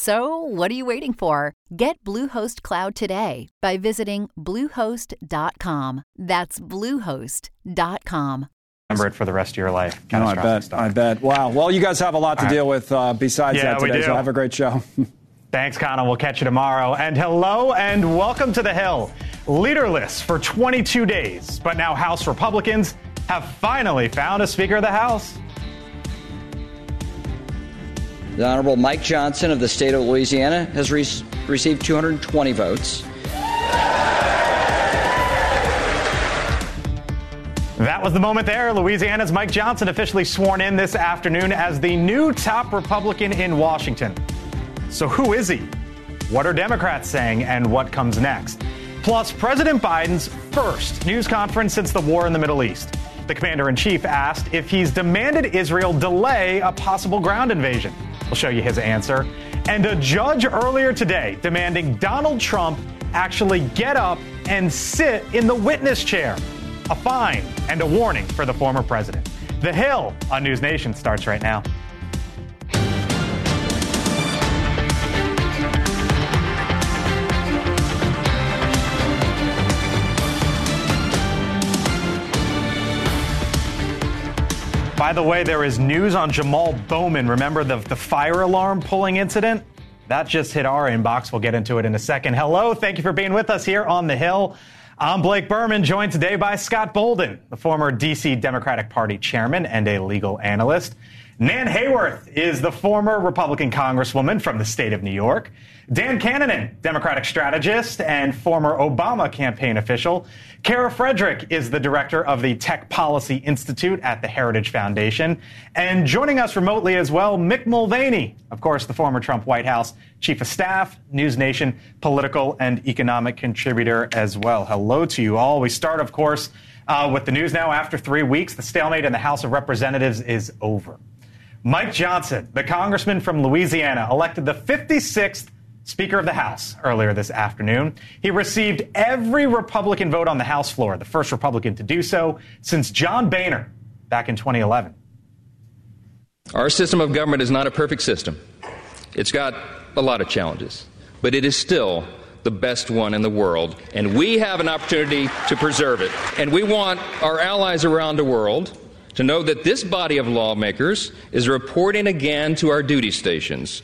So, what are you waiting for? Get Bluehost Cloud today by visiting Bluehost.com. That's Bluehost.com. Remember it for the rest of your life. No, I bet. Stuff. I bet. Wow. Well, you guys have a lot to All right. deal with uh, besides Yeah, that we today, do. so have a great show. Thanks, Connell. We'll catch you tomorrow. And hello and welcome to the Hill. Leaderless for 22 days, but now House Republicans have finally found a Speaker of the House. The Honorable Mike Johnson of the state of Louisiana has re- received 220 votes. That was the moment there. Louisiana's Mike Johnson officially sworn in this afternoon as the new top Republican in Washington. So, who is he? What are Democrats saying, and what comes next? Plus, President Biden's first news conference since the war in the Middle East. The commander in chief asked if he's demanded Israel delay a possible ground invasion. We'll show you his answer. And a judge earlier today demanding Donald Trump actually get up and sit in the witness chair. A fine and a warning for the former president. The Hill on News Nation starts right now. By the way, there is news on Jamal Bowman. Remember the, the fire alarm pulling incident? That just hit our inbox. We'll get into it in a second. Hello, thank you for being with us here on the Hill. I'm Blake Burman, joined today by Scott Bolden, the former D.C. Democratic Party chairman and a legal analyst. Nan Hayworth is the former Republican congresswoman from the state of New York. Dan Kanninen, Democratic strategist and former Obama campaign official. Kara Frederick is the director of the Tech Policy Institute at the Heritage Foundation. And joining us remotely as well, Mick Mulvaney, of course, the former Trump White House chief of staff, News Nation political and economic contributor as well. Hello to you all. We start, of course, uh, with the news now. After three weeks, the stalemate in the House of Representatives is over. Mike Johnson, the congressman from Louisiana, elected the 56th Speaker of the House earlier this afternoon. He received every Republican vote on the House floor, the first Republican to do so since John Boehner back in 2011. Our system of government is not a perfect system. It's got a lot of challenges, but it is still the best one in the world, and we have an opportunity to preserve it. And we want our allies around the world to know that this body of lawmakers is reporting again to our duty stations.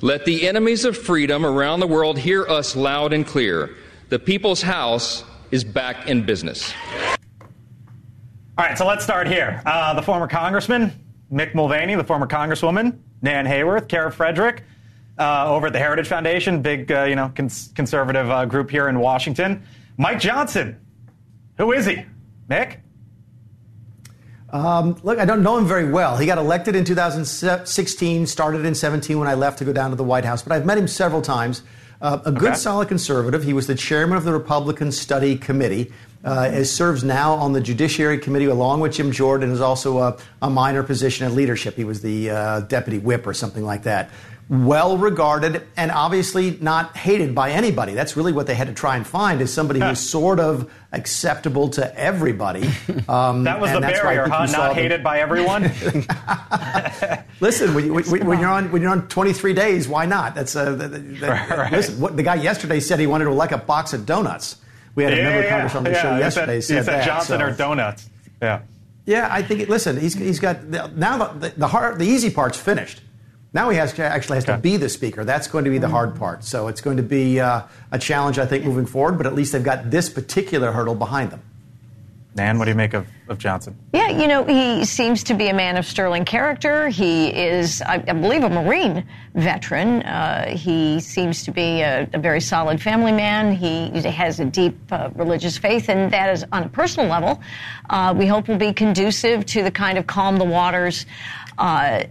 Let the enemies of freedom around the world hear us loud and clear. The People's House is back in business. All right, so let's start here. Uh, the former congressman, Mick Mulvaney, the former congresswoman, Nan Hayworth, Kara Frederick, uh, over at the Heritage Foundation, big, uh, you know, cons- conservative uh, group here in Washington. Mike Johnson, who is he? Mick? Um, look, I don't know him very well. He got elected in 2016, started in 17 when I left to go down to the White House, but I've met him several times. Uh, a good, solid conservative. He was the chairman of the Republican Study Committee. Uh, and serves now on the Judiciary Committee along with Jim Jordan. Is also a, a minor position in leadership. He was the uh, deputy whip or something like that. Well regarded and obviously not hated by anybody. That's really what they had to try and find is somebody who's sort of acceptable to everybody. Um, That was the barrier, huh? Not the- hated by everyone? Listen, when, you, you're on when you're on 23 days, why not? That's uh, that, that- Right. listen. What, the guy yesterday said he wanted to like a box of donuts. We had a member of Congress on the show yesterday Said, he said that. Johnson so- or donuts. Yeah. Yeah, I think. Listen, he's he's got now the the hard the easy part's finished. Now he has to, actually has to be the speaker. That's going to be the hard part. So it's going to be uh, a challenge, I think, moving forward. But at least they've got this particular hurdle behind them. Nan, what do you make of, of Johnson? Yeah, you know, he seems to be a man of sterling character. He is, I, I believe, a Marine veteran. Uh, he seems to be a, a, very solid family man. He has a deep uh, religious faith, and that is on a personal level. Uh, we hope will be conducive to the kind of calm the waters uh,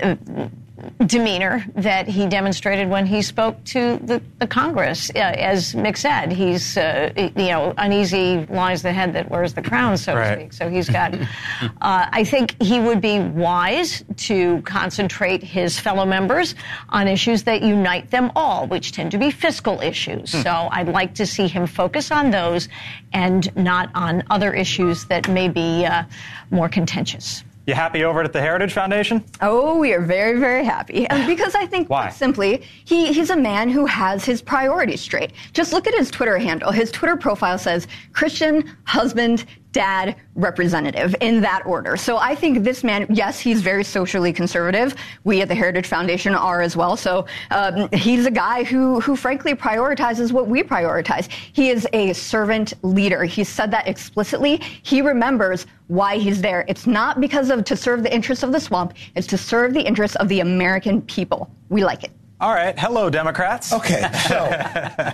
demeanor that he demonstrated when he spoke to the, the Congress. Uh, as Mick said, he's, uh, you know, uneasy lies the head that wears the crown, so right. to speak. So he's got, uh, I think he would be wise to concentrate his fellow members on issues that unite them all, which tend to be fiscal issues. Hmm. So I'd like to see him focus on those and not on other issues that may be uh, more contentious. You happy over at the Heritage Foundation? Oh, we are very, very happy. And because I think, Why? simply, he, he's a man who has his priorities straight. Just look at his Twitter handle. His Twitter profile says Christian, husband, dad, representative in that order. So I think this man, yes, he's very socially conservative. We at the Heritage Foundation are as well. So um, he's a guy who, who frankly prioritizes what we prioritize. He is a servant leader. He said that explicitly. He remembers why he's there. It's not because of to serve the interests of the swamp. It's to serve the interests of the American people. We like it. All right. Hello, Democrats. Okay. So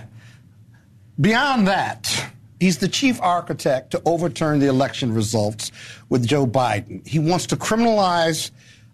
beyond that, He's the chief architect to overturn the election results with Joe Biden. He wants to criminalize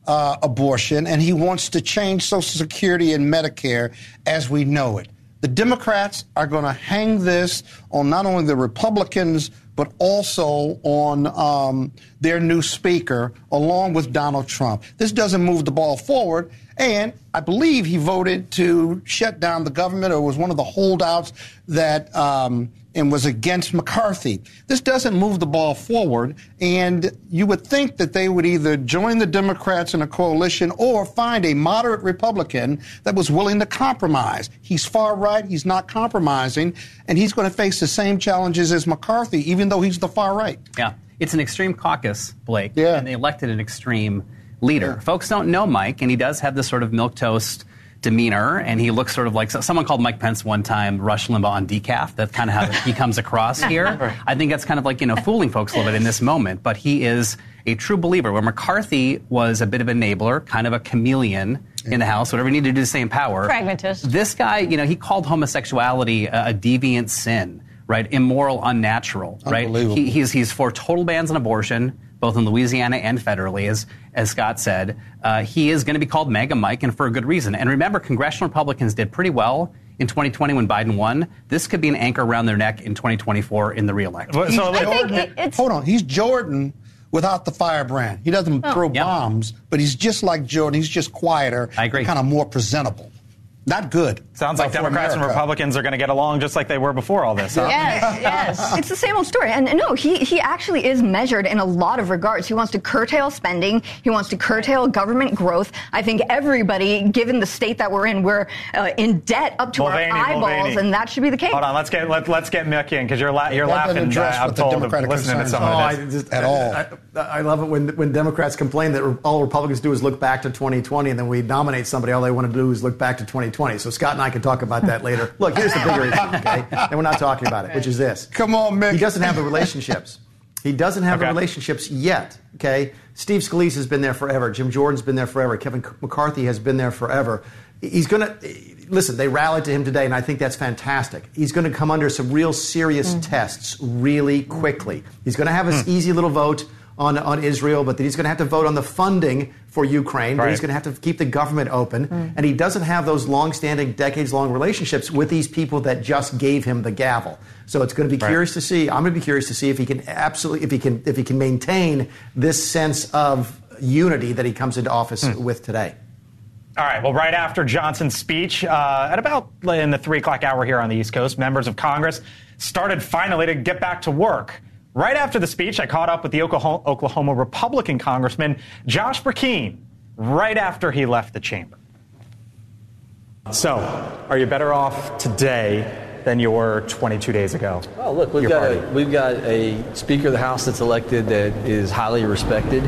uh, abortion and he wants to change Social Security and Medicare as we know it. The Democrats are going to hang this on not only the Republicans, but also on um, their new speaker, along with Donald Trump. This doesn't move the ball forward. And I believe he voted to shut down the government or was one of the holdouts that um, and was against McCarthy. This doesn't move the ball forward, and you would think that they would either join the Democrats in a coalition or find a moderate Republican that was willing to compromise. He's far right, he's not compromising, and he's going to face the same challenges as McCarthy, even though he's the far right. Yeah. It's an extreme caucus, Blake, yeah. and they elected an extreme leader. Yeah. Folks don't know Mike, and he does have this sort of milk toast demeanor, and he looks sort of like someone called Mike Pence one time Rush Limbaugh on decaf. That's kind of how he comes across here. I think that's kind of like you know fooling folks a little bit in this moment, but he is a true believer. Where McCarthy was a bit of an enabler, kind of a chameleon in the House, whatever he needed to do the same power. Pragmatist. This guy, you know, he called homosexuality a, a deviant sin, right? Immoral, unnatural, right? He, he's he's for total bans on abortion both in Louisiana and federally, as, as Scott said. Uh, he is going to be called MAGA Mike, and for a good reason. And remember, congressional Republicans did pretty well in 2020 when Biden won. This could be an anchor around their neck in 2024 in the reelection. So, hold on, he's Jordan without the firebrand. He doesn't oh. throw yep. bombs, but he's just like Jordan. He's just quieter. I agree. Kind of more presentable. Not good. Sounds like Democrats America. and Republicans are going to get along just like they were before all this. Huh? Yes, yes. It's the same old story. And no, he, he actually is measured in a lot of regards. He wants to curtail spending. He wants to curtail government growth. I think everybody, given the state that we're in, we're uh, in debt up to Mulvaney, our eyeballs, Mulvaney. and that should be the case. Hold on, let's get let, us get Mick in because you're la- you're laughing. Uh, I'm told listening to some oh, of this. I just, at all. I, I, love it when when Democrats complain that all Republicans do is look back to 2020, and then we nominate somebody. All they want to do is look back to 2020. So Scott and I can talk about that later. Look, here's the bigger issue, okay? And we're not talking about it, which is this. Come on, Mick. He doesn't have the relationships. He doesn't have okay. the relationships yet, okay? Steve Scalise has been there forever. Jim Jordan's been there forever. Kevin McCarthy has been there forever. He's going to listen, they rallied to him today, and I think that's fantastic. He's going to come under some real serious mm. tests really quickly. He's going to have an mm. easy little vote on, on Israel, but that he's going to have to vote on the funding for Ukraine, right. but he's going to have to keep the government open. Mm. And he doesn't have those long-standing, decades-long relationships with these people that just gave him the gavel. So it's going to be right. curious to see. I'm going to be curious to see if he can absolutely, if he can, if he can maintain this sense of unity that he comes into office mm. with today. All right. Well, right after Johnson's speech, uh, at about in the three o'clock hour here on the East Coast, members of Congress started finally to get back to work. Right after the speech, I caught up with the Oklahoma Republican Congressman Josh Brecheen right after he left the chamber. So, are you better off today than you were 22 days ago? Oh, look, we've got a, we've got a Speaker of the House that's elected that is highly respected.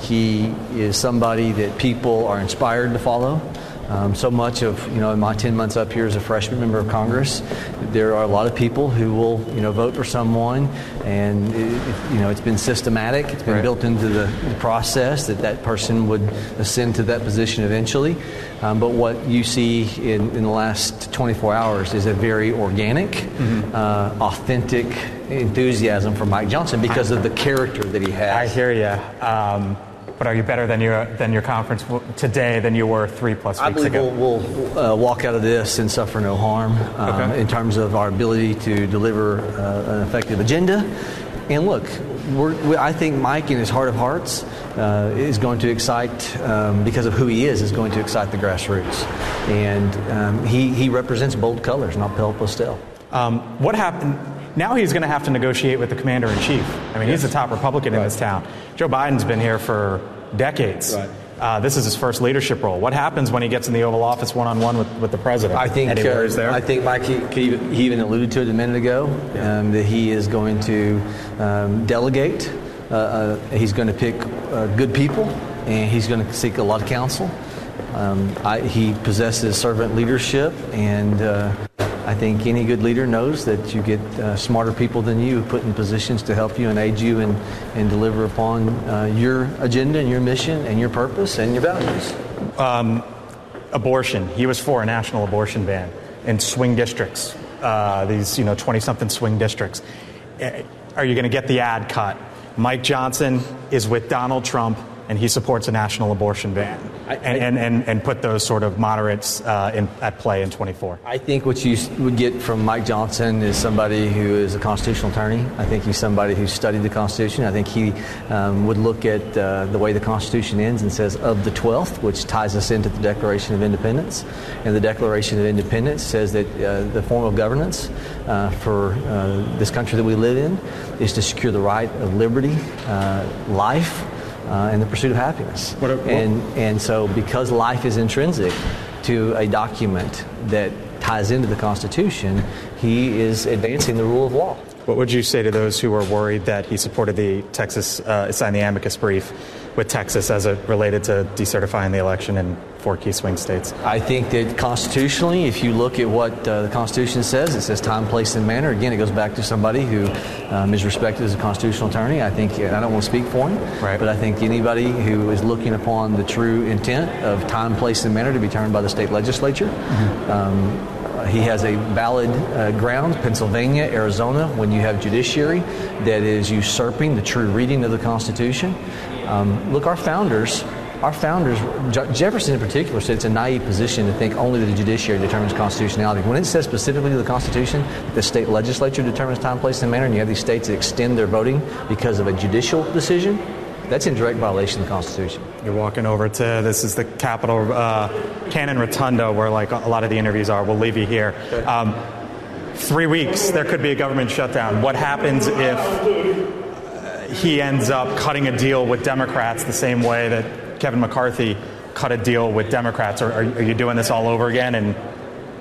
He is somebody that people are inspired to follow. Um, so much of you know in my 10 months up here as a freshman member of Congress, there are a lot of people who will you know vote for someone, and it, it, you know it's been systematic. It's been Right. built into the, the process that that person would ascend to that position eventually. Um, but what you see in, in the last 24 hours is a very organic, Mm-hmm. uh, authentic enthusiasm for Mike Johnson because of the character that he has. I hear you. Um, but are you better than your than your conference today than you were three plus I weeks believe ago? we'll, we'll uh, walk out of this and suffer no harm um, Okay. in terms of our ability to deliver uh, an effective agenda. And look, we're, I think Mike, in his heart of hearts, uh, is going to excite, um, because of who he is, is going to excite the grassroots. And um, he, he represents bold colors, not pale pastel. Um, what happened? Now he's going to have to negotiate with the commander in chief. I mean, he's the top Republican in this town. Joe Biden's been here for decades. Right. Uh, this is his first leadership role. What happens when he gets in the Oval Office one on one with with the president? I think Any uh, worries there? I think Mike he, he even- alluded to it a minute ago um, that he is going to um, delegate. Uh, uh, he's going to pick uh, good people, and he's going to seek a lot of counsel. Um, I, he possesses servant leadership, and uh, I think any good leader knows that you get uh, smarter people than you put in positions to help you and aid you and, and deliver upon uh, your agenda and your mission and your purpose and your values. um, abortion. He was for a national abortion ban in swing districts. Uh, these, you know, 20-something swing districts. Eh, Are you going to get the ad cut? Mike Johnson is with Donald Trump, and he supports a national abortion ban, and, and, and, and put those sort of moderates uh, in, at play in 24. I think what you would get from Mike Johnson is somebody who is a constitutional attorney. I think he's somebody who studied the Constitution. I think he um, would look at uh, the way the Constitution ends and says, of the 12th, which ties us into the Declaration of Independence. And the Declaration of Independence says that uh, the form of governance uh, for uh, this country that we live in is to secure the right of liberty, uh, life, uh, and the pursuit of happiness. and, and so, because life is intrinsic to a document that ties into the Constitution, he is advancing the rule of law. What would you say to those who are worried that he supported the Texas, uh, signed the amicus brief with Texas as it related to decertifying the election in four key swing states? I think that constitutionally, if you look at what uh, the Constitution says, it says time, place, and manner. Again, it goes back to somebody who um, is respected as a constitutional attorney. I think, and I don't want to speak for him, Right. but I think anybody who is looking upon the true intent of time, place, and manner to be determined by the state legislature, um, uh, he has a valid uh, ground, Pennsylvania, Arizona, when you have judiciary that is usurping the true reading of the Constitution. Um, look, our founders, our founders, Jefferson in particular, said it's a naive position to think only that the judiciary determines constitutionality. When it says specifically to the Constitution that the state legislature determines time, place, and manner, and you have these states that extend their voting because of a judicial decision, that's in direct violation of the Constitution. You're walking over to this is the Capitol uh, Cannon Rotunda where like a lot of the interviews are. We'll leave you here. Um, three weeks, there could be a government shutdown. What happens if he ends up cutting a deal with Democrats the same way that Kevin McCarthy cut a deal with Democrats? Or are, are you doing this all over again in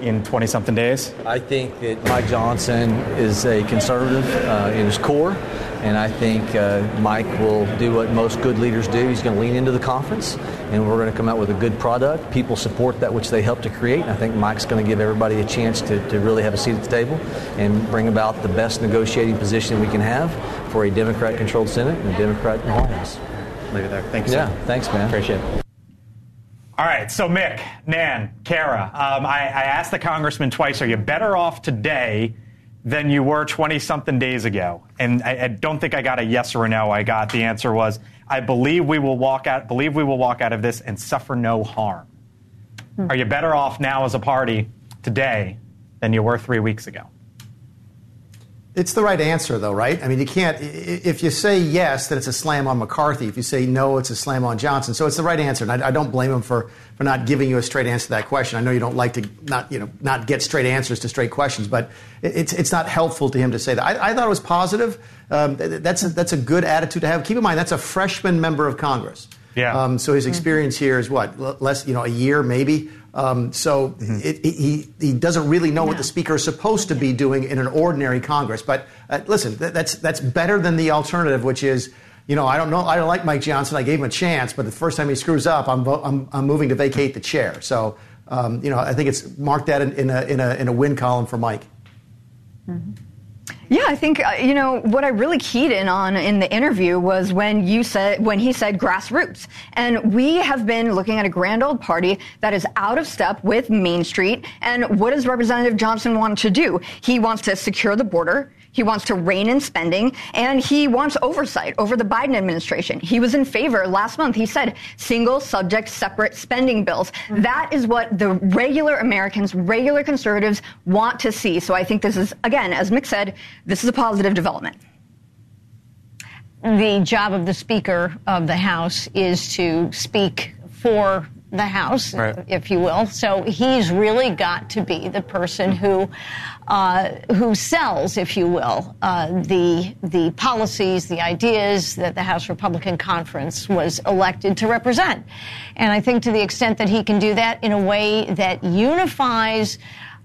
in 20 something days? I think that Mike Johnson is a conservative uh, in his core, and I think uh, Mike will do what most good leaders do. He's going to lean into the conference, and we're going to come out with a good product. People support that which they help to create, and I think Mike's going to give everybody a chance to, to really have a seat at the table and bring about the best negotiating position we can have for a Democrat-controlled Senate and a Democrat in the White House. Leave it there. Thank you. Yeah, sir. thanks, man. Appreciate it. All right, so Mick, Nan, Kara, um, I, I asked the congressman twice, are you better off today than you were 20 something days ago? And I, I don't think I got a yes or a no. I got the answer was, I believe we will walk out, believe we will walk out of this and suffer no harm. Hmm. Are you better off now as a party today than you were three weeks ago? It's the right answer, though, right? I mean, you can't. If you say yes, then it's a slam on McCarthy. If you say no, it's a slam on Johnson. So it's the right answer, and I, I don't blame him for, for not giving you a straight answer to that question. I know you don't like to not you know not get straight answers to straight questions, but it- it's it's not helpful to him to say that. I, I thought it was positive. Um, that's a, that's a good attitude to have. Keep in mind that's a freshman member of Congress. Yeah. Um, so his experience here is what less you know a year maybe. Um, so it, it, he he doesn't really know what the speaker is supposed to be doing in an ordinary Congress. But uh, listen, that, that's that's better than the alternative, which is. You know, I don't know. I don't like Mike Johnson. I gave him a chance, but the first time he screws up, I'm, vo- I'm, I'm moving to vacate the chair. So um, you know, I think it's marked that in, in, a, in, a, in a win column for Mike. Mm-hmm. Yeah, I think uh, you know what I really keyed in on in the interview was when you said when he said grassroots, and we have been looking at a grand old party that is out of step with Main Street. And what does Representative Johnson want to do? He wants to secure the border. He wants to rein in spending and he wants oversight over the Biden administration. He was in favor last month. He said single subject separate spending bills. Mm-hmm. That is what the regular Americans, regular conservatives want to see. So I think this is, again, as Mick said, this is a positive development. The job of the Speaker of the House is to speak for the House, right. if you will. So he's really got to be the person who uh, who sells, if you will, uh, the the policies, the ideas that the House Republican Conference was elected to represent. And I think to the extent that he can do that in a way that unifies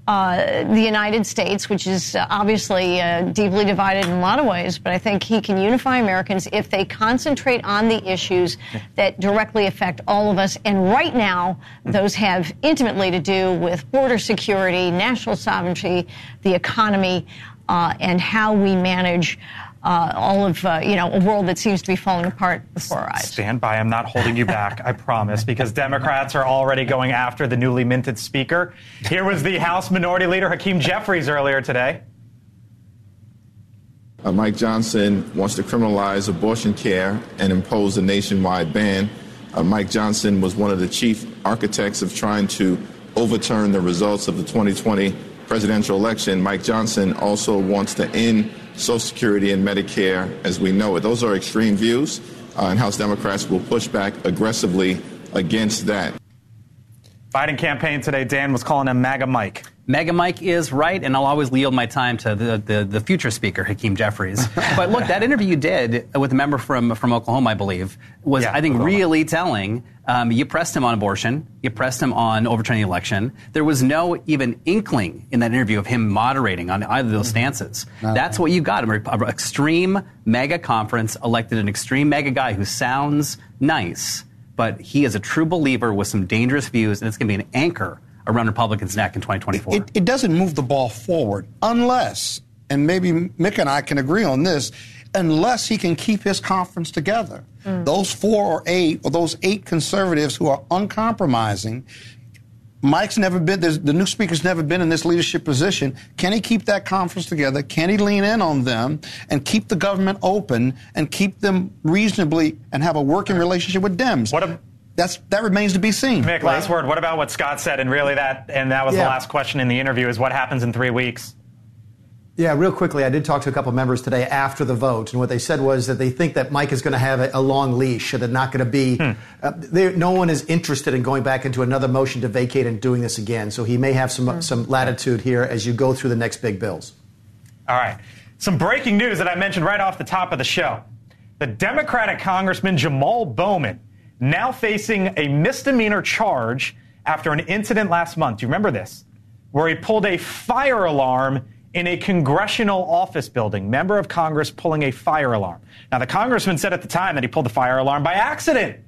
uh, the United States, which is obviously uh, deeply divided in a lot of ways, but I think he can unify Americans if they concentrate on the issues that directly affect all of us. And right now, those have intimately to do with border security, national sovereignty, the economy, uh, and how we manage uh, all of uh, you know a world that seems to be falling apart before our eyes. Stand by. I'm not holding you back. I promise, because Democrats are already going after the newly minted speaker. Here was the House Minority Leader Hakeem Jeffries earlier today. Uh, Mike Johnson wants to criminalize abortion care and impose a nationwide ban. Uh, Mike Johnson was one of the chief architects of trying to overturn the results of the 2020 presidential election. Mike Johnson also wants to end Social Security and Medicare as we know it. Those are extreme views, uh, and House Democrats will push back aggressively against that. Biden campaign today, Dan was calling him MAGA Mike. MAGA Mike is right, and I'll always yield my time to the, the, the future speaker, Hakeem Jeffries. but look, that interview you did with a member from, from Oklahoma, I believe, was, yeah, I think, Oklahoma. really telling. Um, you pressed him on abortion. You pressed him on overturning the election. There was no even inkling in that interview of him moderating on either of those mm-hmm. stances. That's what you got. An extreme MAGA conference elected an extreme MAGA guy who sounds nice, but he is a true believer with some dangerous views, and it's going to be an anchor around Republicans' neck in 2024. It, it doesn't move the ball forward unless, and maybe Mick and I can agree on this, unless he can keep his conference together. Mm. Those four or eight, or those eight conservatives who are uncompromising, Mike's never been, the new speaker's never been in this leadership position. Can he keep that conference together? Can he lean in on them and keep the government open and keep them reasonably and have a working relationship with Dems? What, a, that's that remains to be seen. Mick, right? last word. What about what Scott said? And really, that and that was yeah. the last question in the interview: is what happens in three weeks. Yeah, real quickly, I did talk to a couple members today after the vote, and what they said was that they think that Mike is going to have a, a long leash, and they're not going to be. Hmm. Uh, no one is interested in going back into another motion to vacate and doing this again. So he may have some hmm. some latitude here as you go through the next big bills. All right, some breaking news that I mentioned right off the top of the show: the Democratic Congressman Jamal Bowman now facing a misdemeanor charge after an incident last month. Do you remember this? Where he pulled a fire alarm in a congressional office building. Member of Congress pulling a fire alarm. Now, the congressman said at the time that he pulled the fire alarm by accident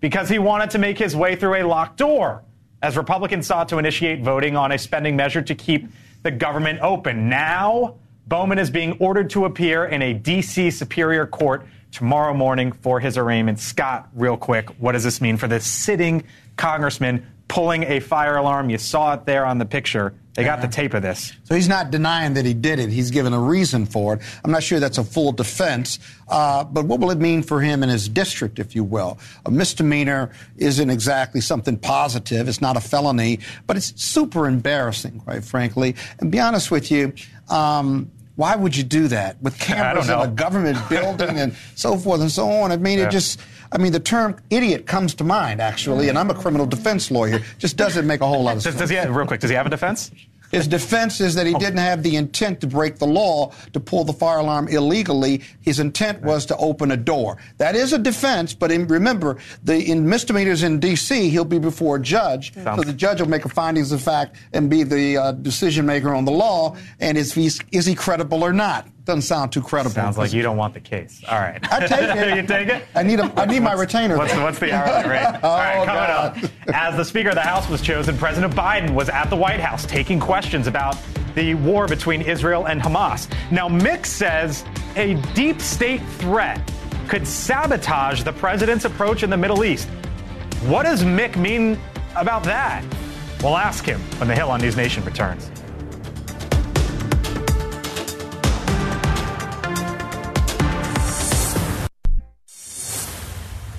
because he wanted to make his way through a locked door as Republicans sought to initiate voting on a spending measure to keep the government open. Now, Bowman is being ordered to appear in a D.C. Superior Court tomorrow morning for his arraignment. Scott, real quick, what does this mean for this sitting congressman pulling a fire alarm? You saw it there on the picture. They got the tape of this. So he's not denying that he did it. He's given a reason for it. I'm not sure that's a full defense. Uh, but what will it mean for him in his district, if you will? A misdemeanor isn't exactly something positive. It's not a felony, but it's super embarrassing, quite frankly. And be honest with you, um, why would you do that with cameras in a government building and so forth and so on? I mean, yeah. it just. I mean, the term idiot comes to mind, actually, and I'm a criminal defense lawyer. Just doesn't make a whole lot of does, sense. Does he have, real quick, does he have a defense? His defense is that he oh. didn't have the intent to break the law to pull the fire alarm illegally. His intent was to open a door. That is a defense, but in, remember, the in misdemeanors in D.C., he'll be before a judge, so the judge will make a findings of fact and be the uh, decision maker on the law. And is he, is he credible or not? Doesn't sound too credible. Sounds like you don't want the case. All right. I take it. you take it? I need a, I need my retainer. What's, though. what's the hourly rate? oh, All right, coming God. up. As the Speaker of the House was chosen, President Biden was at the White House taking questions about the war between Israel and Hamas. Now, Mick says a deep state threat could sabotage the president's approach in the Middle East. What does Mick mean about that? We'll ask him when the Hill on News Nation returns.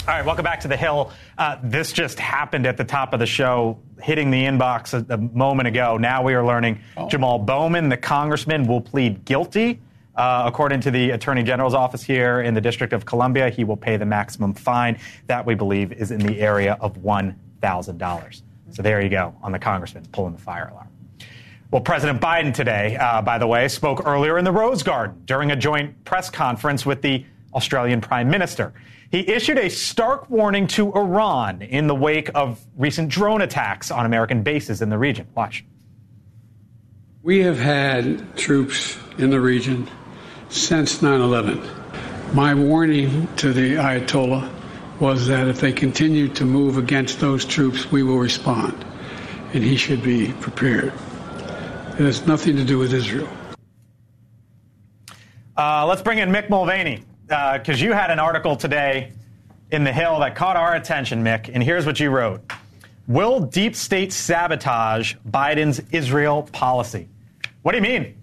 All right, welcome back to the Hill. Uh, this just happened at the top of the show, hitting the inbox a, a moment ago. Now we are learning Jamal Bowman, the congressman, will plead guilty. Uh, according to the Attorney General's office here in the District of Columbia, he will pay the maximum fine. That we believe is in the area of $1,000. So there you go on the congressman pulling the fire alarm. Well, President Biden today, uh, by the way, spoke earlier in the Rose Garden during a joint press conference with the Australian Prime Minister. He issued a stark warning to Iran in the wake of recent drone attacks on American bases in the region. Watch. We have had troops in the region since 9 11. My warning to the Ayatollah was that if they continue to move against those troops, we will respond. And he should be prepared. It has nothing to do with Israel. Uh, let's bring in Mick Mulvaney Uh, because you had an article today in The Hill that caught our attention, Mick. And here's what you wrote Will deep state sabotage Biden's Israel policy? What do you mean?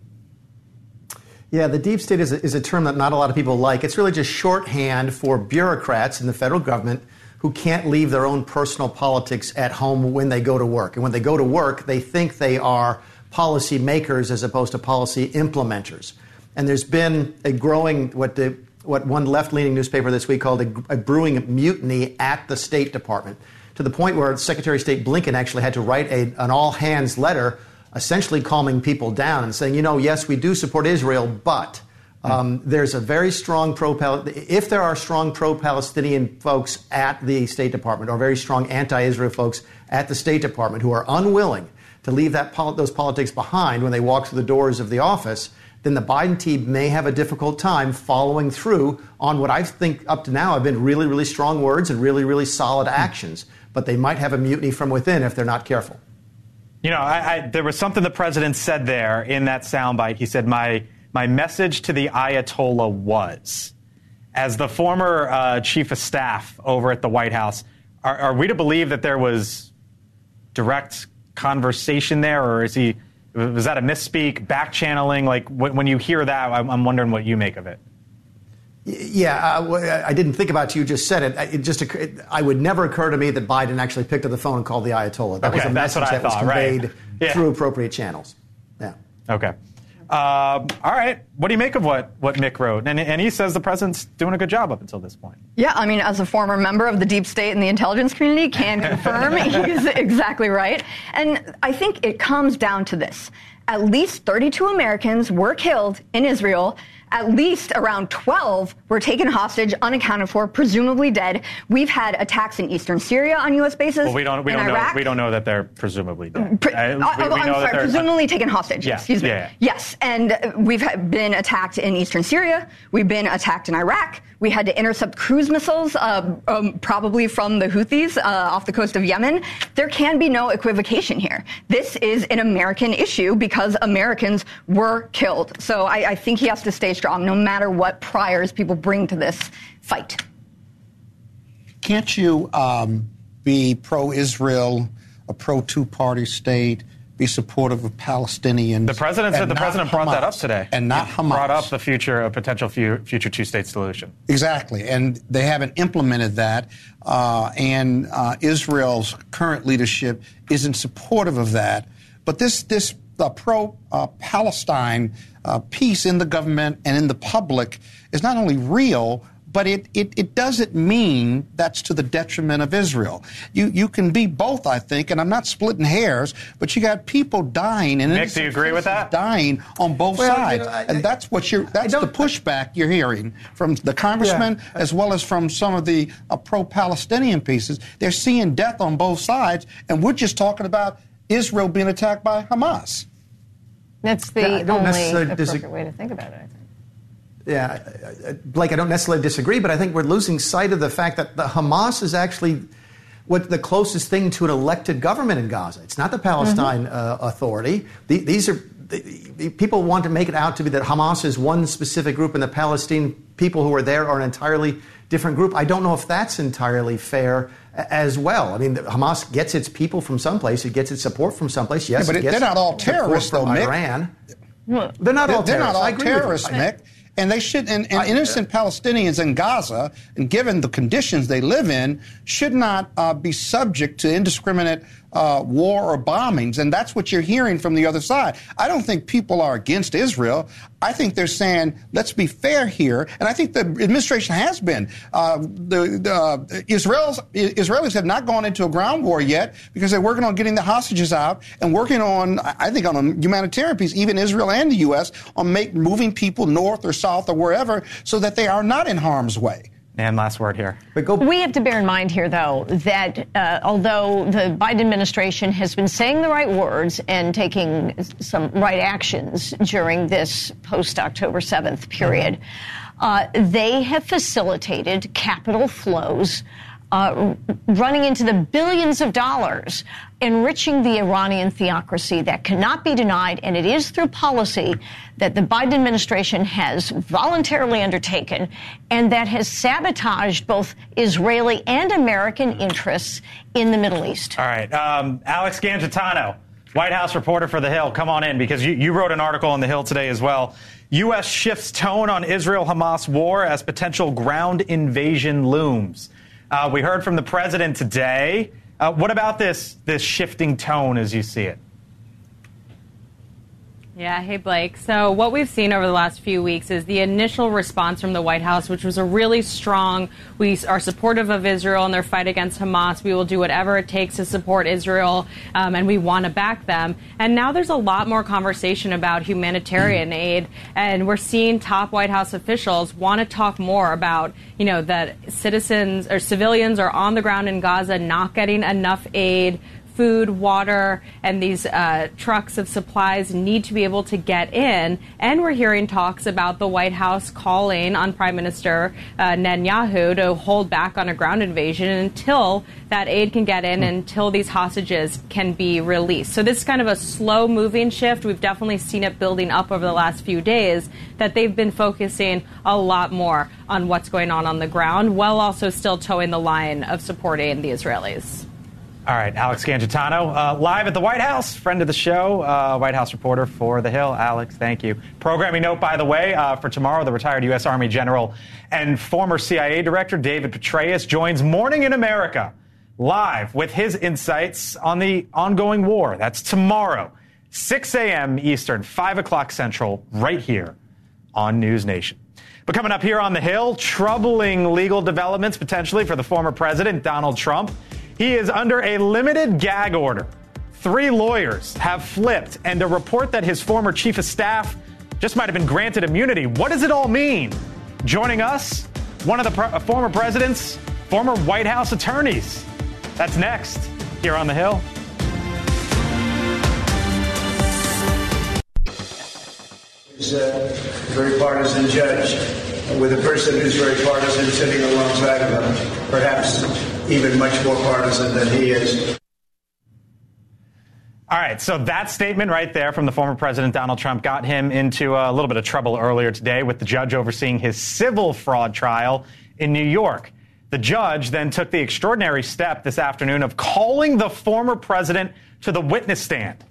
Yeah, the deep state is a, is a term that not a lot of people like. It's really just shorthand for bureaucrats in the federal government who can't leave their own personal politics at home when they go to work. And when they go to work, they think they are policy makers as opposed to policy implementers. And there's been a growing, what, the, what one left leaning newspaper this week called a, a brewing mutiny at the State Department, to the point where Secretary of State Blinken actually had to write a, an all hands letter essentially calming people down and saying, you know, yes, we do support Israel, but um, there's a very strong pro if there are strong pro Palestinian folks at the State Department or very strong anti Israel folks at the State Department who are unwilling to leave that pol- those politics behind when they walk through the doors of the office, then the Biden team may have a difficult time following through on what I think up to now have been really, really strong words and really, really solid actions. But they might have a mutiny from within if they're not careful. You know, I, I, there was something the president said there in that soundbite. He said, "My my message to the Ayatollah was." As the former uh, chief of staff over at the White House, are, are, we to believe that there was direct conversation there, or is he? Was that a misspeak, back channeling? Like when, when you hear that, I'm, I'm wondering what you make of it. Yeah, uh, I didn't think about it. You just said it. It just it, I would never occur to me that Biden actually picked up the phone and called the Ayatollah. That okay, was a message that thought, was conveyed right. yeah. through appropriate channels. Yeah. Okay. Um, all right. What do you make of what, what Mick wrote? And, and he says the president's doing a good job up until this point. Yeah, I mean, as a former member of the deep state and the intelligence community, can confirm he's exactly right. And I think it comes down to this. At least 32 Americans were killed in Israel at least around 12 were taken hostage, unaccounted for, presumably dead. We've had attacks in eastern Syria on U.S. bases. Well, we don't, we don't Iraq. know. We don't know that they're presumably dead. Pre- uh, we, we I'm sorry, presumably taken hostage. Yeah, excuse me. Yeah. Yes, and we've been attacked in eastern Syria. We've been attacked in Iraq. We had to intercept cruise missiles, uh, um, probably from the Houthis uh, off the coast of Yemen. There can be no equivocation here. This is an American issue because Americans were killed. So I, I think he has to stay strong, no matter what priors people bring to this fight. Can't you um, be pro-Israel, a pro-two-party state? be supportive of Palestinians. The president said the president brought Hamas, that up today. And not he Hamas. Brought up the future, a potential future two-state solution. Exactly, and they haven't implemented that. Uh, and uh, Israel's current leadership isn't supportive of that. But this this uh, pro-Palestine peace in the government and in the public is not only real but it, it, it, doesn't mean that's to the detriment of Israel. You you can be both, I think, and I'm not splitting hairs, but you got people dying and Nick, do you agree with that? Dying on both well, sides, you know, I, and that's what you're that's the pushback you're hearing from the congressman yeah. as well as from some of the uh, pro-Palestinian pieces. They're seeing death on both sides, and we're just talking about Israel being attacked by Hamas. That's the Yeah, I don't only necessarily appropriate disagree. way to think about it. I think. yeah, Blake, I don't necessarily disagree, but I think we're losing sight of the fact that the Hamas is actually what the closest thing to an elected government in Gaza. It's not the Palestine mm-hmm. uh, Authority. The, these are the, the, people want to make it out to be that Hamas is one specific group, and the Palestinian people who are there are an entirely different group. I don't know if that's entirely fair as well. I mean, Hamas gets its people from someplace. It gets its support from someplace. Yes, yeah, but it they're not all terrorists, though, Mick. Iran. they're not all they're, terrorists. They're not all terrorists, Mick. And they should, and, and innocent Palestinians in Gaza, and given the conditions they live in, should not uh, be subject to indiscriminate uh, war or bombings. And that's what you're hearing from the other side. I don't think people are against Israel. I think they're saying, let's be fair here. And I think the administration has been. Uh, the, the uh, Israelis, Israelis have not gone into a ground war yet because they're working on getting the hostages out and working on, I think, on a humanitarian piece, even Israel and the U.S., on make, moving people north or south or wherever so that they are not in harm's way. And last word here. We have to bear in mind here, though, that uh, although the Biden administration has been saying the right words and taking some right actions during this post October 7th period, mm-hmm. uh, they have facilitated capital flows uh, running into the billions of dollars, enriching the Iranian theocracy that cannot be denied. And it is through policy that the Biden administration has voluntarily undertaken and that has sabotaged both Israeli and American interests in the Middle East. All right. Um, Alex Gangitano, White House reporter for The Hill, come on in because you, you wrote an article on The Hill today as well. U.S. shifts tone on Israel Hamas war as potential ground invasion looms. Uh, we heard from the president today. Uh, what about this this shifting tone as you see it? Yeah, hey Blake. So, what we've seen over the last few weeks is the initial response from the White House, which was a really strong, we are supportive of Israel and their fight against Hamas. We will do whatever it takes to support Israel, um, and we want to back them. And now there's a lot more conversation about humanitarian aid, and we're seeing top White House officials want to talk more about, you know, that citizens or civilians are on the ground in Gaza not getting enough aid food, water, and these uh, trucks of supplies need to be able to get in. And we're hearing talks about the White House calling on Prime Minister uh, Netanyahu to hold back on a ground invasion until that aid can get in, until these hostages can be released. So this is kind of a slow moving shift. We've definitely seen it building up over the last few days that they've been focusing a lot more on what's going on on the ground while also still toeing the line of supporting the Israelis. All right, Alex Gangitano, uh, live at the White House, friend of the show, uh, White House reporter for The Hill. Alex, thank you. Programming note, by the way, uh, for tomorrow, the retired U.S. Army general and former CIA director David Petraeus joins Morning in America live with his insights on the ongoing war. That's tomorrow, 6 a.m. Eastern, 5 o'clock Central, right here on News Nation. But coming up here on The Hill, troubling legal developments potentially for the former president, Donald Trump. He is under a limited gag order. Three lawyers have flipped, and a report that his former chief of staff just might have been granted immunity. What does it all mean? Joining us, one of the pro- uh, former president's former White House attorneys. That's next here on the Hill. He's a uh, very partisan judge with a person who's very partisan sitting alongside of him, perhaps even much more partisan than he is. All right, so that statement right there from the former president Donald Trump got him into a little bit of trouble earlier today with the judge overseeing his civil fraud trial in New York. The judge then took the extraordinary step this afternoon of calling the former president to the witness stand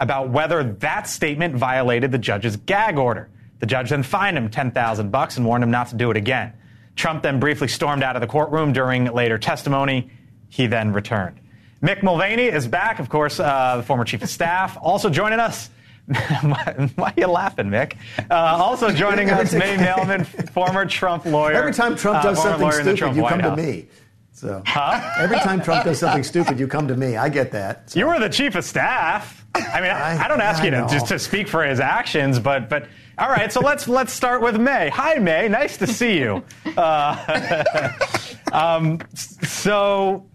about whether that statement violated the judge's gag order. The judge then fined him 10,000 bucks and warned him not to do it again. Trump then briefly stormed out of the courtroom during later testimony. He then returned. Mick Mulvaney is back, of course, uh, the former chief of staff. Also joining us, why are you laughing, Mick? Uh, also joining us, May Mailman, former Trump lawyer. Every time Trump does uh, something stupid, you White come House. to me. So huh? every time Trump does something stupid, you come to me. I get that. So. You were the chief of staff. I mean, I, I don't ask I you to just to speak for his actions, but but all right, so let's let's start with May. Hi, May. Nice to see you. Uh, um, so,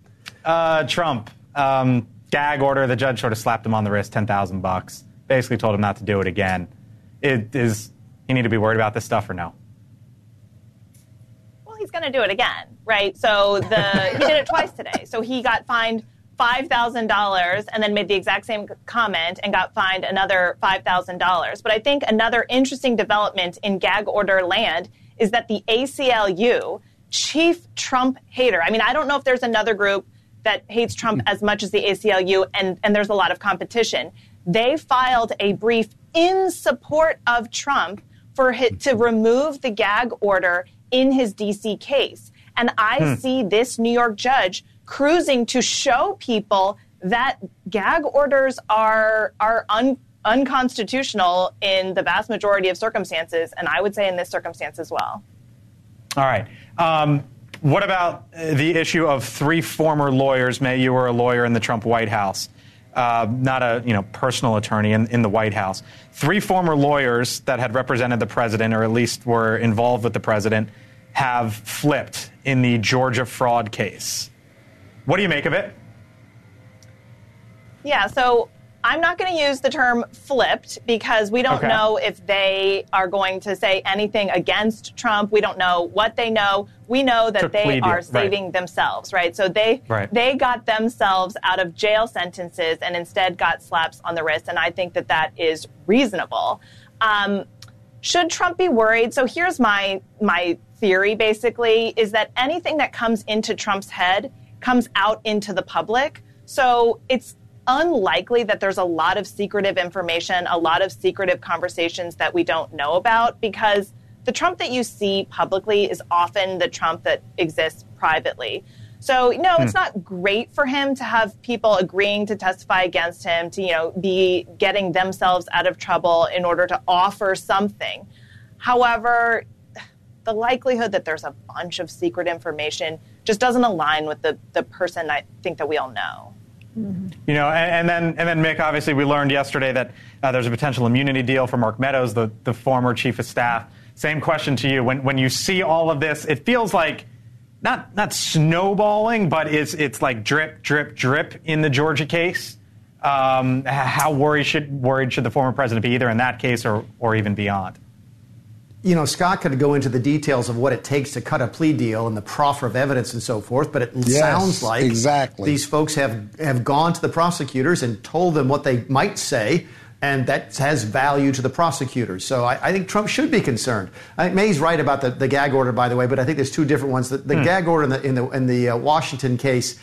uh, Trump um, gag order. The judge sort of slapped him on the wrist, ten thousand bucks. Basically, told him not to do it again. It, is he need to be worried about this stuff or no? Well, he's going to do it again, right? So the he did it twice today. So he got fined $5,000 and then made the exact same comment and got fined another $5,000. But I think another interesting development in gag order land is that the ACLU, chief Trump hater, I mean, I don't know if there's another group that hates Trump as much as the ACLU, and, and there's a lot of competition. They filed a brief in support of Trump for to remove the gag order in his DC case. And I hmm. see this New York judge cruising to show people that gag orders are are un, unconstitutional in the vast majority of circumstances, and I would say in this circumstance as well. All right. Um, what about the issue of three former lawyers? May you were a lawyer in the Trump White House, uh, not a you know personal attorney in, in the White House. Three former lawyers that had represented the president, or at least were involved with the president, have flipped in the Georgia fraud case. What do you make of it? Yeah, so I'm not going to use the term flipped because we don't okay. know if they are going to say anything against Trump. We don't know what they know. We know that they are saving right. themselves, right? So they right. they got themselves out of jail sentences and instead got slaps on the wrist, and I think that that is reasonable. Um, should Trump be worried? So here's my my theory basically is that anything that comes into Trump's head comes out into the public. So it's unlikely that there's a lot of secretive information, a lot of secretive conversations that we don't know about because the Trump that you see publicly is often the Trump that exists privately. So no, it's hmm. not great for him to have people agreeing to testify against him, to you know be getting themselves out of trouble in order to offer something. However, the likelihood that there's a bunch of secret information just doesn't align with the, the person I think that we all know. Mm-hmm. You know, and, and, then and then Mick, obviously, we learned yesterday that uh, there's a potential immunity deal for Mark Meadows, the, the former chief of staff. Same question to you. When when you see all of this, it feels like not not snowballing, but it's it's like drip, drip, drip in the Georgia case. Um, how worried should worried should the former president be, either in that case or or even beyond? You know, Scott could go into the details of what it takes to cut a plea deal and the proffer of evidence and so forth, but it yes, sounds like exactly. these folks have, have gone to the prosecutors and told them what they might say, and that has value to the prosecutors. So I, I think Trump should be concerned. I think May's right about the, the gag order, by the way, but I think there's two different ones. The, the hmm. gag order in the, in the, in the uh, Washington case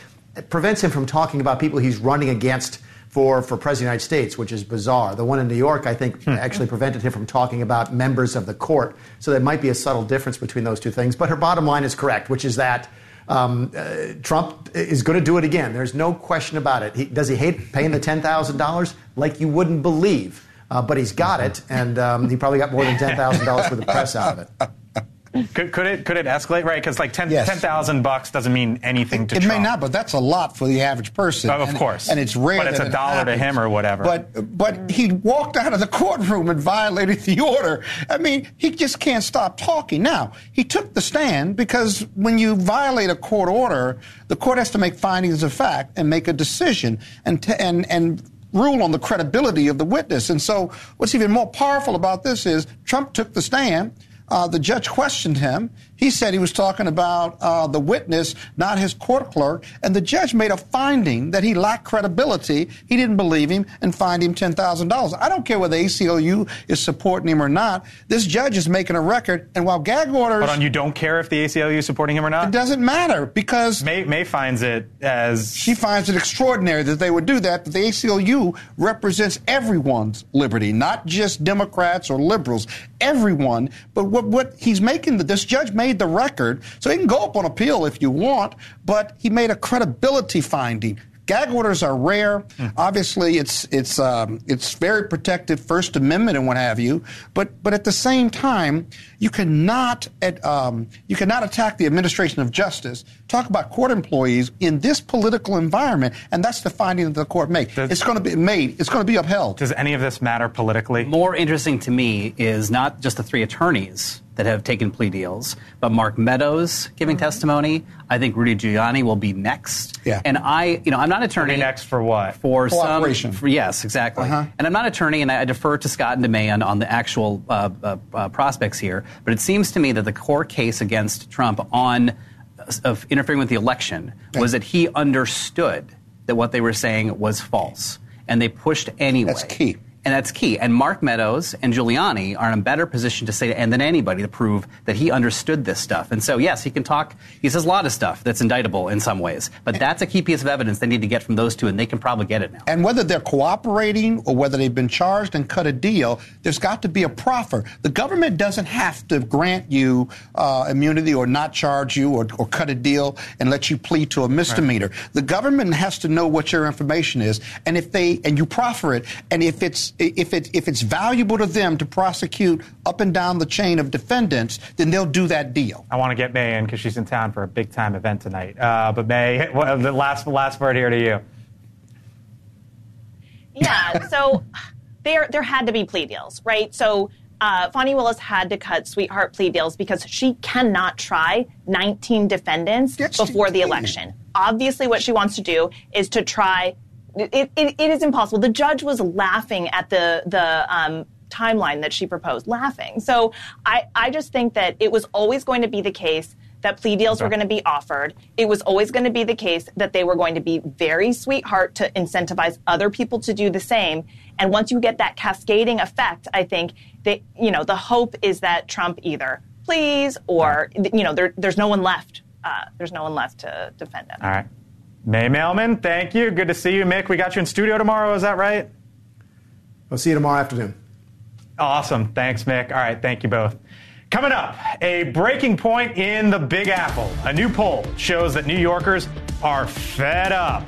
prevents him from talking about people he's running against for, for President of the United States, which is bizarre. The one in New York, I think, hmm. actually prevented him from talking about members of the court. So there might be a subtle difference between those two things. But her bottom line is correct, which is that um, uh, Trump is going to do it again. There's no question about it. He, does he hate paying the $10,000? Like you wouldn't believe. Uh, but he's got it, and um, he probably got more than $10,000 for the press out of it. Could, could, it could it escalate right? Because like ten yes. thousand bucks doesn't mean anything to. It, it may not, but that's a lot for the average person. Oh, of and, course, and it's rare. But it's a dollar happens. to him or whatever. But but he walked out of the courtroom and violated the order. I mean, he just can't stop talking. Now he took the stand because when you violate a court order, the court has to make findings of fact and make a decision and t- and and rule on the credibility of the witness. And so, what's even more powerful about this is Trump took the stand. Uh, the judge questioned him. He said he was talking about uh, the witness, not his court clerk. And the judge made a finding that he lacked credibility. He didn't believe him and fined him $10,000. I don't care whether ACLU is supporting him or not. This judge is making a record. And while gag orders. Hold on, you don't care if the ACLU is supporting him or not? It doesn't matter because. May, May finds it as. She finds it extraordinary that they would do that. But the ACLU represents everyone's liberty, not just Democrats or liberals. Everyone. But what, what he's making, that this judge made made the record, so he can go up on appeal if you want, but he made a credibility finding. Gag orders are rare. Mm. Obviously, it's it's um, it's very protected, First Amendment and what have you. But but at the same time, you cannot at, um, you cannot attack the administration of justice. Talk about court employees in this political environment, and that's the finding that the court made. Does, it's going to be made. It's going to be upheld. Does any of this matter politically? More interesting to me is not just the three attorneys that have taken plea deals, but Mark Meadows giving mm-hmm. testimony. I think Rudy Giuliani will be next. Yeah. And I, you know, I'm not an attorney. next for what? For some. For, yes, exactly. Uh-huh. And I'm not an attorney, and I defer to Scott and DeMay on, the actual uh, uh, uh, prospects here. But it seems to me that the core case against Trump on of interfering with the election was that he understood that what they were saying was false, and they pushed anyway. That's key. And that's key. And Mark Meadows and Giuliani are in a better position to say, and than anybody, to prove that he understood this stuff. And so, yes, he can talk. He says a lot of stuff that's indictable in some ways. But that's a key piece of evidence they need to get from those two, and they can probably get it now. And whether they're cooperating or whether they've been charged and cut a deal, there's got to be a proffer. The government doesn't have to grant you uh, immunity or not charge you or, or, cut a deal and let you plead to a misdemeanor. Right. The government has to know what your information is, and if they and you proffer it, and if it's if it if it's valuable to them to prosecute up and down the chain of defendants, then they'll do that deal. I want to get May in because she's in town for a big time event tonight. Uh, but May, what, the last last word here to you. Yeah. So there there had to be plea deals, right? So. Uh, Fani Willis had to cut sweetheart plea deals because she cannot try 19 defendants yes, before the election. Obviously, what she wants to do is to try it, it, it is impossible. The judge was laughing at the the um, timeline that she proposed, laughing. So I, I just think that it was always going to be the case that plea deals okay. were going to be offered. It was always going to be the case that they were going to be very sweetheart to incentivize other people to do the same. And once you get that cascading effect, I think that you know the hope is that Trump either please or you know there, there's no one left. Uh, there's no one left to defend him. All right. May Mailman, thank you. Good to see you, Mick. We got you in studio tomorrow. Is that right? I'll see you tomorrow afternoon. Awesome. Thanks, Mick. All right. Thank you both. Coming up, a breaking point in the Big Apple. A new poll shows that New Yorkers are fed up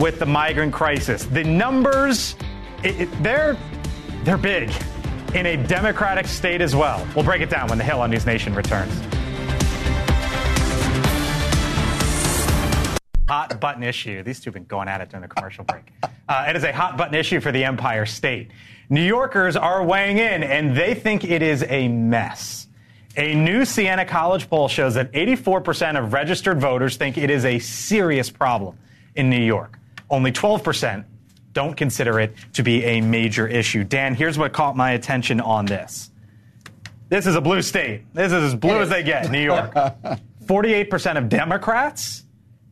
with the migrant crisis. The numbers, it, it, they're, they're big in a Democratic state as well. We'll break it down when the Hill on NewsNation returns. Hot button issue. These two have been going at it during the commercial break. Uh, it is a hot button issue for the Empire State. New Yorkers are weighing in, and they think it is a mess. A new Siena College poll shows that 84% of registered voters think it is a serious problem in New York. Only 12% don't consider it to be a major issue. Dan, here's what caught my attention on this. This is a blue state. This is as blue as they get, New York. 48% of Democrats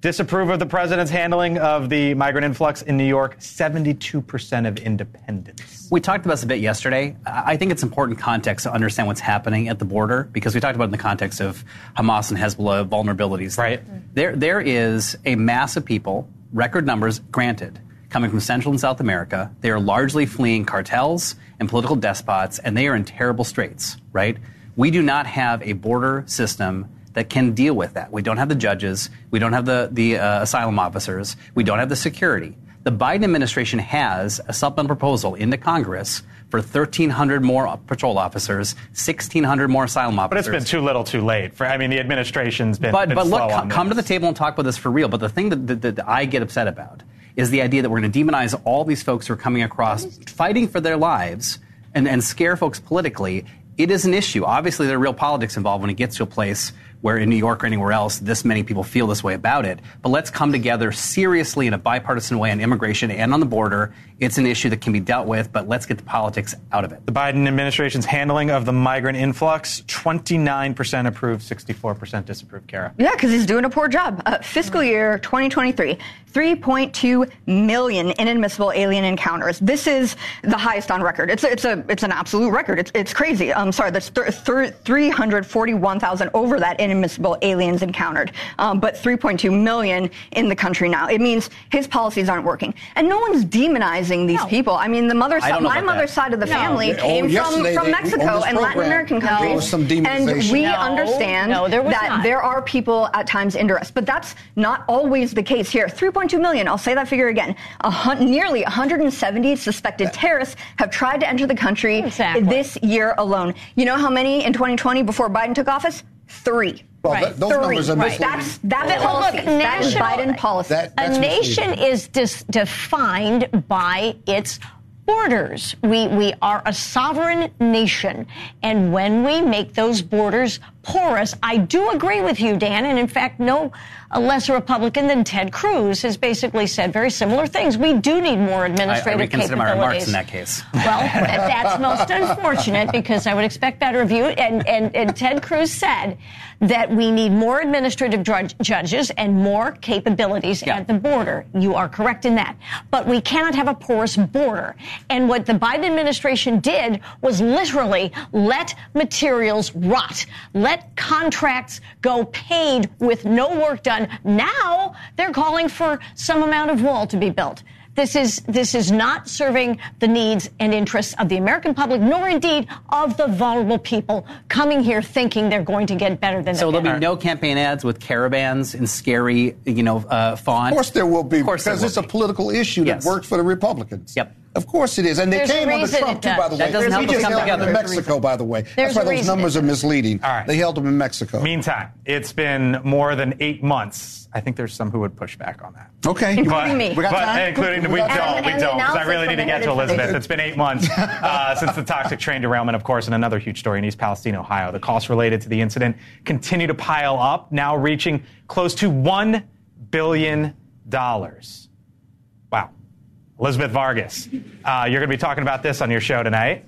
disapprove of the president's handling of the migrant influx in New York, 72% of independents. We talked about this a bit yesterday. I think it's important context to understand what's happening at the border because we talked about it in the context of Hamas and Hezbollah vulnerabilities. Right. There, there is a mass of people, record numbers, granted, coming from Central and South America. They are largely fleeing cartels and political despots, and they are in terrible straits, right? We do not have a border system that can deal with that. We don't have the judges. We don't have the, the uh, asylum officers. We don't have the security. The Biden administration has a supplemental proposal into Congress for 1,300 more patrol officers, 1,600 more asylum officers. But it's been too little, too late. For I mean, the administration's been. But been but look, come, come to the table and talk about this for real. But the thing that, that, that I get upset about is the idea that we're going to demonize all these folks who are coming across, fighting for their lives, and, and scare folks politically. It is an issue. Obviously, there are real politics involved when it gets to a place where in New York or anywhere else this many people feel this way about it. But let's come together seriously in a bipartisan way on immigration and on the border. It's an issue that can be dealt with, but let's get the politics out of it. The Biden administration's handling of the migrant influx 29% approved, 64% disapproved, Kara. Yeah, because he's doing a poor job. Uh, fiscal year 2023, 3.2 million inadmissible alien encounters. This is the highest on record. It's, it's, a, it's an absolute record. It's, it's crazy. I'm sorry, that's th- th- 341,000 over that in inadmissible aliens encountered, um, but 3.2 million in the country now. It means his policies aren't working, and no one's demonizing these no. people. I mean, the mother, my mother's side of the no. family oh, came from, from Mexico and Latin American countries, and we understand there that not. there are people at times in duress, but that's not always the case here. 3.2 million. I'll say that figure again. Hun- nearly 170 suspected terrorists have tried to enter the country exactly. this year alone. You know how many in 2020 before Biden took office? Three. Well, right. That, those Three. numbers are right. That's that's well, policy. Look, that is Biden policy. That, a nation is dis- defined by its borders. We, we are a sovereign nation. And when we make those borders porous, I do agree with you, Dan. And in fact, no less Republican than Ted Cruz has basically said very similar things. We do need more administrative I, I capabilities. my remarks in that case. Well, that's most unfortunate because I would expect better of you. And, and, and Ted Cruz said that we need more administrative drudge, judges and more capabilities yeah. at the border. You are correct in that. But we cannot have a porous border. And what the Biden administration did was literally let materials rot, let contracts go paid with no work done. Now they're calling for some amount of wall to be built. This is this is not serving the needs and interests of the American public, nor indeed of the vulnerable people coming here thinking they're going to get better than. So there'll be no campaign ads with caravans and scary, you know, uh, font. Of course there will be, because it's a political issue yes. that works for the Republicans. Yep. Of course it is. And they There's came under Trump, too, by the way. That doesn't help we just come together. in Mexico, by the way. There's That's why those numbers are misleading. All right. They held them in Mexico. Meantime, it's been more than eight months. I think there's some who would push back on that. Okay. Including but, me. We got but, time? Including, we, we don't, and, we don't, because I really need to get to Elizabeth. It's been eight months uh, since the toxic train derailment, of course, and another huge story in East Palestine, Ohio. The costs related to the incident continue to pile up, now reaching close to $1 billion. Wow. Elizabeth Vargas, uh, you're going to be talking about this on your show tonight.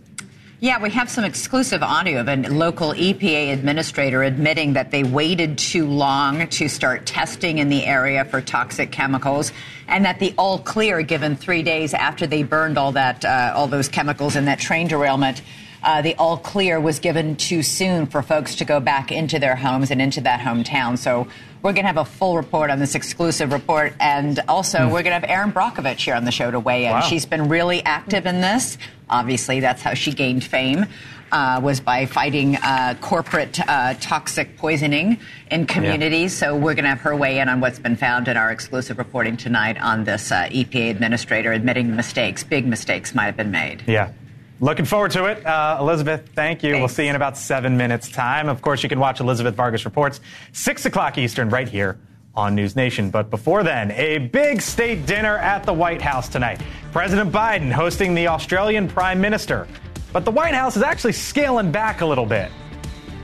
Yeah, we have some exclusive audio of a local EPA administrator admitting that they waited too long to start testing in the area for toxic chemicals, and that the all clear given three days after they burned all that, uh, all those chemicals in that train derailment. Uh, the all clear was given too soon for folks to go back into their homes and into that hometown. So we're going to have a full report on this exclusive report. And also, mm. we're going to have Erin Brockovich here on the show to weigh in. Wow. She's been really active in this. Obviously, that's how she gained fame. Uh, was by fighting uh, corporate uh, toxic poisoning in communities. Yeah. So we're going to have her weigh in on what's been found in our exclusive reporting tonight on this uh, EPA administrator admitting mistakes, big mistakes might have been made. Yeah. Looking forward to it. Uh, Elizabeth, thank you. Thanks. We'll see you in about seven minutes' time. Of course, you can watch Elizabeth Vargas Reports, 6 o'clock Eastern, right here on NewsNation. But before then, a big state dinner at the White House tonight. President Biden hosting the Australian Prime Minister. But the White House is actually scaling back a little bit.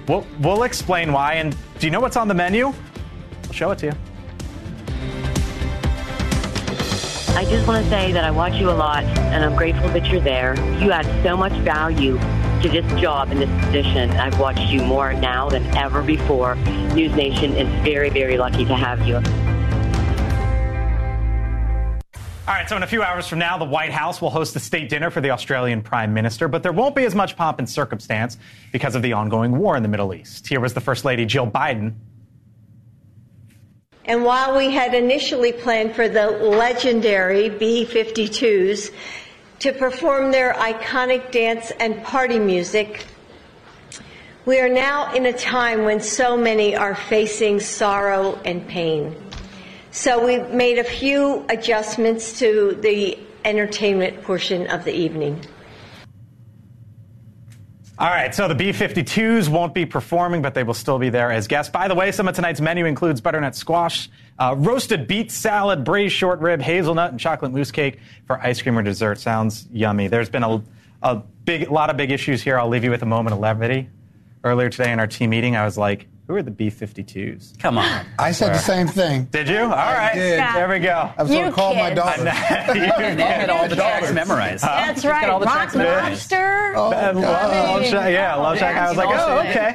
We'll, we'll explain why. And do you know what's on the menu? We'll show it to you. I just want to say that I watch you a lot, and I'm grateful that you're there. You add so much value to this job and this position. I've watched you more now than ever before. NewsNation is very, very lucky to have you. All right, so in a few hours from now, the White House will host a state dinner for the Australian Prime Minister, but there won't be as much pomp and circumstance because of the ongoing war in the Middle East. Here was the First Lady Jill Biden and while we had initially planned for the legendary B 52s to perform their iconic dance and party music, we are now in a time when so many are facing sorrow and pain. So we made a few adjustments to the entertainment portion of the evening. All right, so the B 52s won't be performing, but they will still be there as guests. By the way, some of tonight's menu includes butternut squash, uh, roasted beet salad, braised short rib, hazelnut, and chocolate mousse cake for ice cream or dessert. Sounds yummy. There's been a, a big, lot of big issues here. I'll leave you with a moment of levity. Earlier today in our team meeting, I was like, who are the B 52s? Come on. I said the same thing. Did you? All right. There we go. I was going to call my daughter. and they had all the tracks memorized. That's right. Rock Lobster. Oh, love Shack. Yeah, Love Shack. I was like, oh, okay.